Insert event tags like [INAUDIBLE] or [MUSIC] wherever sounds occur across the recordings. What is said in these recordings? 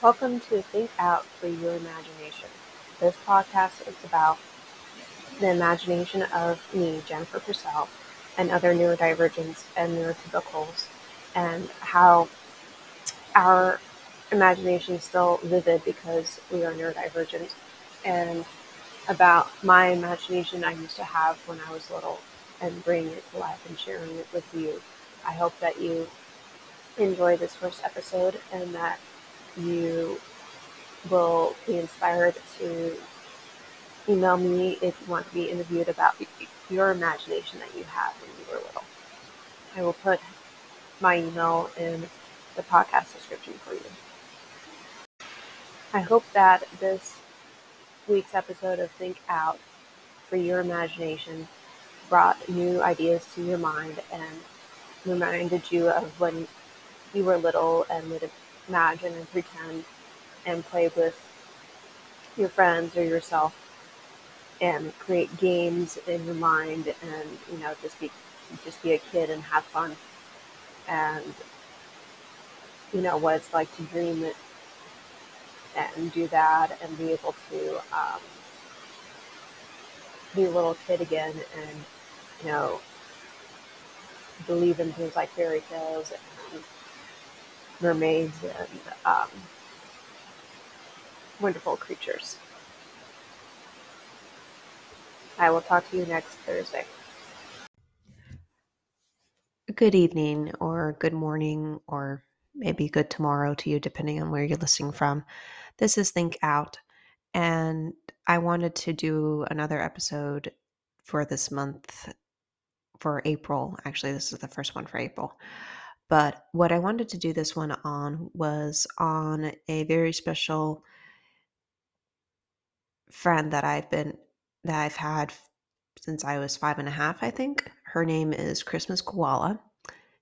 Welcome to Think Out Free Your Imagination. This podcast is about the imagination of me, Jennifer Purcell, and other neurodivergents and neurotypicals, and how our imagination is still vivid because we are neurodivergent, and about my imagination I used to have when I was little and bringing it to life and sharing it with you. I hope that you enjoy this first episode and that you will be inspired to email me if you want to be interviewed about your imagination that you had when you were little. I will put my email in the podcast description for you. I hope that this week's episode of Think Out Free Your Imagination brought new ideas to your mind and reminded you of when you were little and would imagine and pretend and play with your friends or yourself and create games in your mind and you know just be just be a kid and have fun. And you know what it's like to dream it and do that and be able to um, be a little kid again and you know believe in things like fairy tales and mermaids and um, wonderful creatures. I will talk to you next Thursday. Good evening, or good morning, or maybe good tomorrow to you, depending on where you're listening from. This is Think Out, and I wanted to do another episode for this month for April. Actually, this is the first one for April. But what I wanted to do this one on was on a very special friend that I've been that I've had since I was five and a half, I think. Her name is Christmas Koala.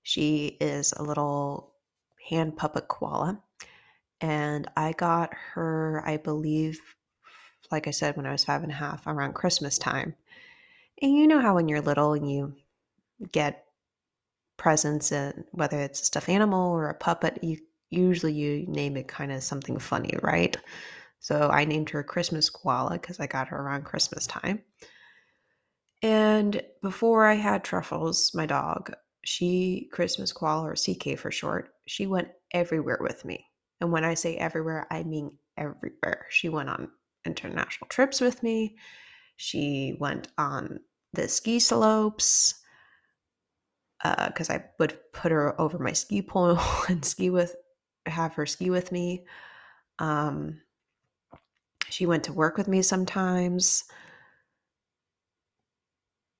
She is a little hand puppet koala. And I got her, I believe, like I said, when I was five and a half, around Christmas time. And you know how when you're little and you get presents and whether it's a stuffed animal or a puppet, you usually you name it kind of something funny, right? So I named her Christmas Koala because I got her around Christmas time. And before I had Truffles, my dog, she, Christmas Koala or CK for short, she went everywhere with me. And when I say everywhere, I mean everywhere. She went on international trips with me. She went on the ski slopes because uh, I would put her over my ski pole [LAUGHS] and ski with, have her ski with me. Um, she went to work with me sometimes.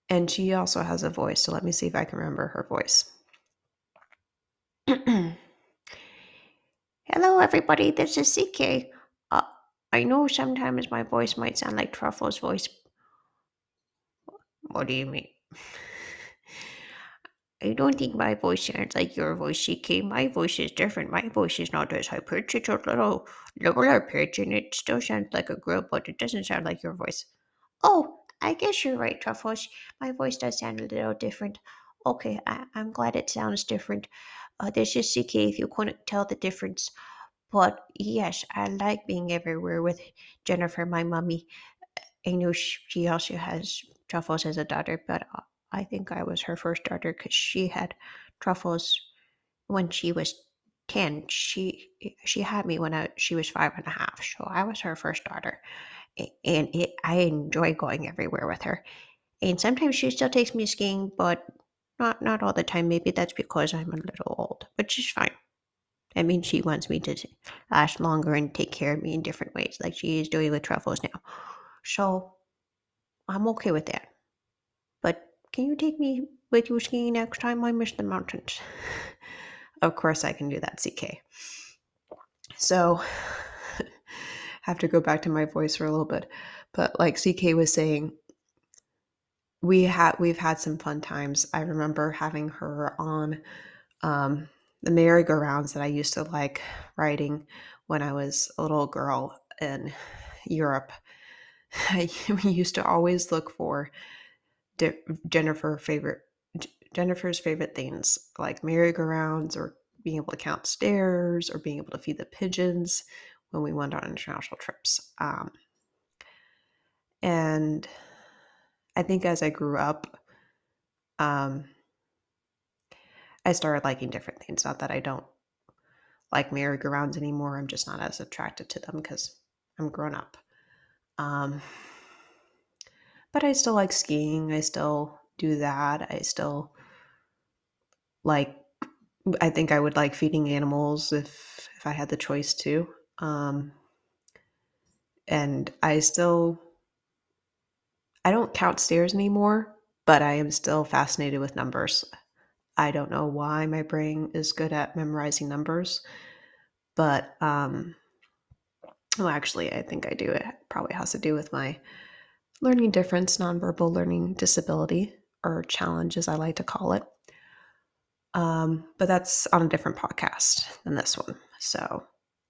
And she also has a voice. So let me see if I can remember her voice. [CLEARS THROAT] Hello, everybody. This is CK. Uh, I know sometimes my voice might sound like Truffle's voice. What do you mean? [LAUGHS] I don't think my voice sounds like your voice, CK. My voice is different. My voice is not as high pitched. It's a little lower pitch, and it still sounds like a girl, but it doesn't sound like your voice. Oh, I guess you're right, Truffles. My voice does sound a little different. Okay, I, am glad it sounds different. Uh, this is CK if you couldn't tell the difference. But yes, I like being everywhere with Jennifer, my mummy. I know she also has Truffles as a daughter, but uh, I think I was her first daughter because she had truffles when she was 10 she eh, she had me when I, she was five and a half so i was her first daughter and it, i enjoy going everywhere with her. And sometimes she still takes me skiing but not not all the time. Maybe that's because i'm a little old but she's fine. I mean she wants me to last longer and take care of me in different ways like she is doing with truffles now. So i'm okay with that can you take me with you skiing next time? I miss the mountains. [LAUGHS] of course, I can do that, CK. So, [SIGHS] have to go back to my voice for a little bit. But like CK was saying, we had we've had some fun times. I remember having her on um, the merry-go-rounds that I used to like riding when I was a little girl in Europe. [LAUGHS] we used to always look for Jennifer favorite Jennifer's favorite things like merry-go-rounds or being able to count stairs or being able to feed the pigeons when we went on international trips. Um, and I think as I grew up, um, I started liking different things. Not that I don't like merry-go-rounds anymore. I'm just not as attracted to them because I'm grown up. Um, but I still like skiing. I still do that. I still like. I think I would like feeding animals if if I had the choice to. Um, and I still. I don't count stairs anymore, but I am still fascinated with numbers. I don't know why my brain is good at memorizing numbers, but um, well, actually, I think I do. It probably has to do with my learning difference, nonverbal learning disability, or challenge, as I like to call it. Um, but that's on a different podcast than this one. So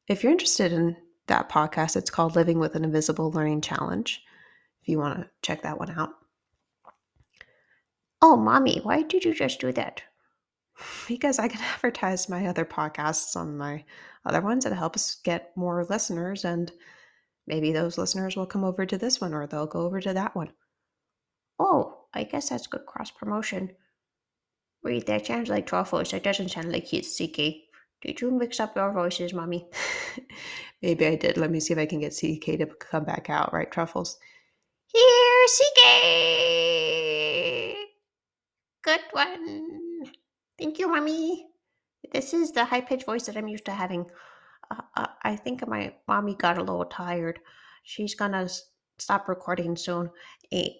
if you're interested in that podcast, it's called Living with an Invisible Learning Challenge. If you want to check that one out. Oh, mommy, why did you just do that? [LAUGHS] Because I can [LAUGHS] advertise my other podcasts on my other ones. It helps get more listeners, and maybe those listeners will come over to this one or they'll go over to that one. Oh, I guess that's good cross promotion. Wait, that sounds like Truffles. That doesn't sound like his CK. Did you mix up your voices, mommy? [LAUGHS] maybe I did. Let me see if I can get CK to come back out, right, Truffles? Here, CK! Good one. Thank you, mommy. This is the high pitched voice that I'm used to having. Uh, I think my mommy got a little tired. She's gonna stop recording soon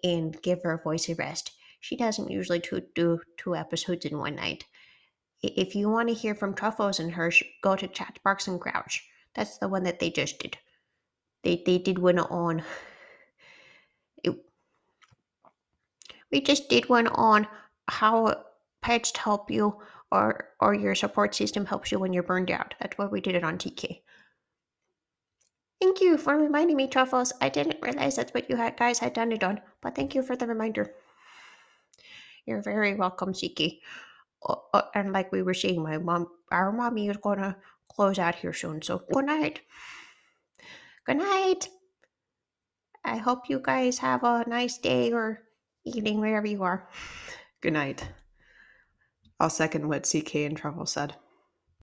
and give her voice a rest. She doesn't usually do two episodes in one night. If you want to hear from Truffles and her, sh- go to Chat Barks and Grouch. That's the one that they just did. They they did one on. [SIGHS] We just did one on how pets help you or or your support system helps you when you're burned out. That's why we did it on TK. Thank you for reminding me, Truffles. I didn't realize that's what you had, guys had done it on, but thank you for the reminder. You're very welcome, CK. Uh, uh, and like we were saying, my mom, our mommy is gonna close out here soon. So good night. Good night. I hope you guys have a nice day or evening wherever you are. Good night. I'll second what CK and Truffle said.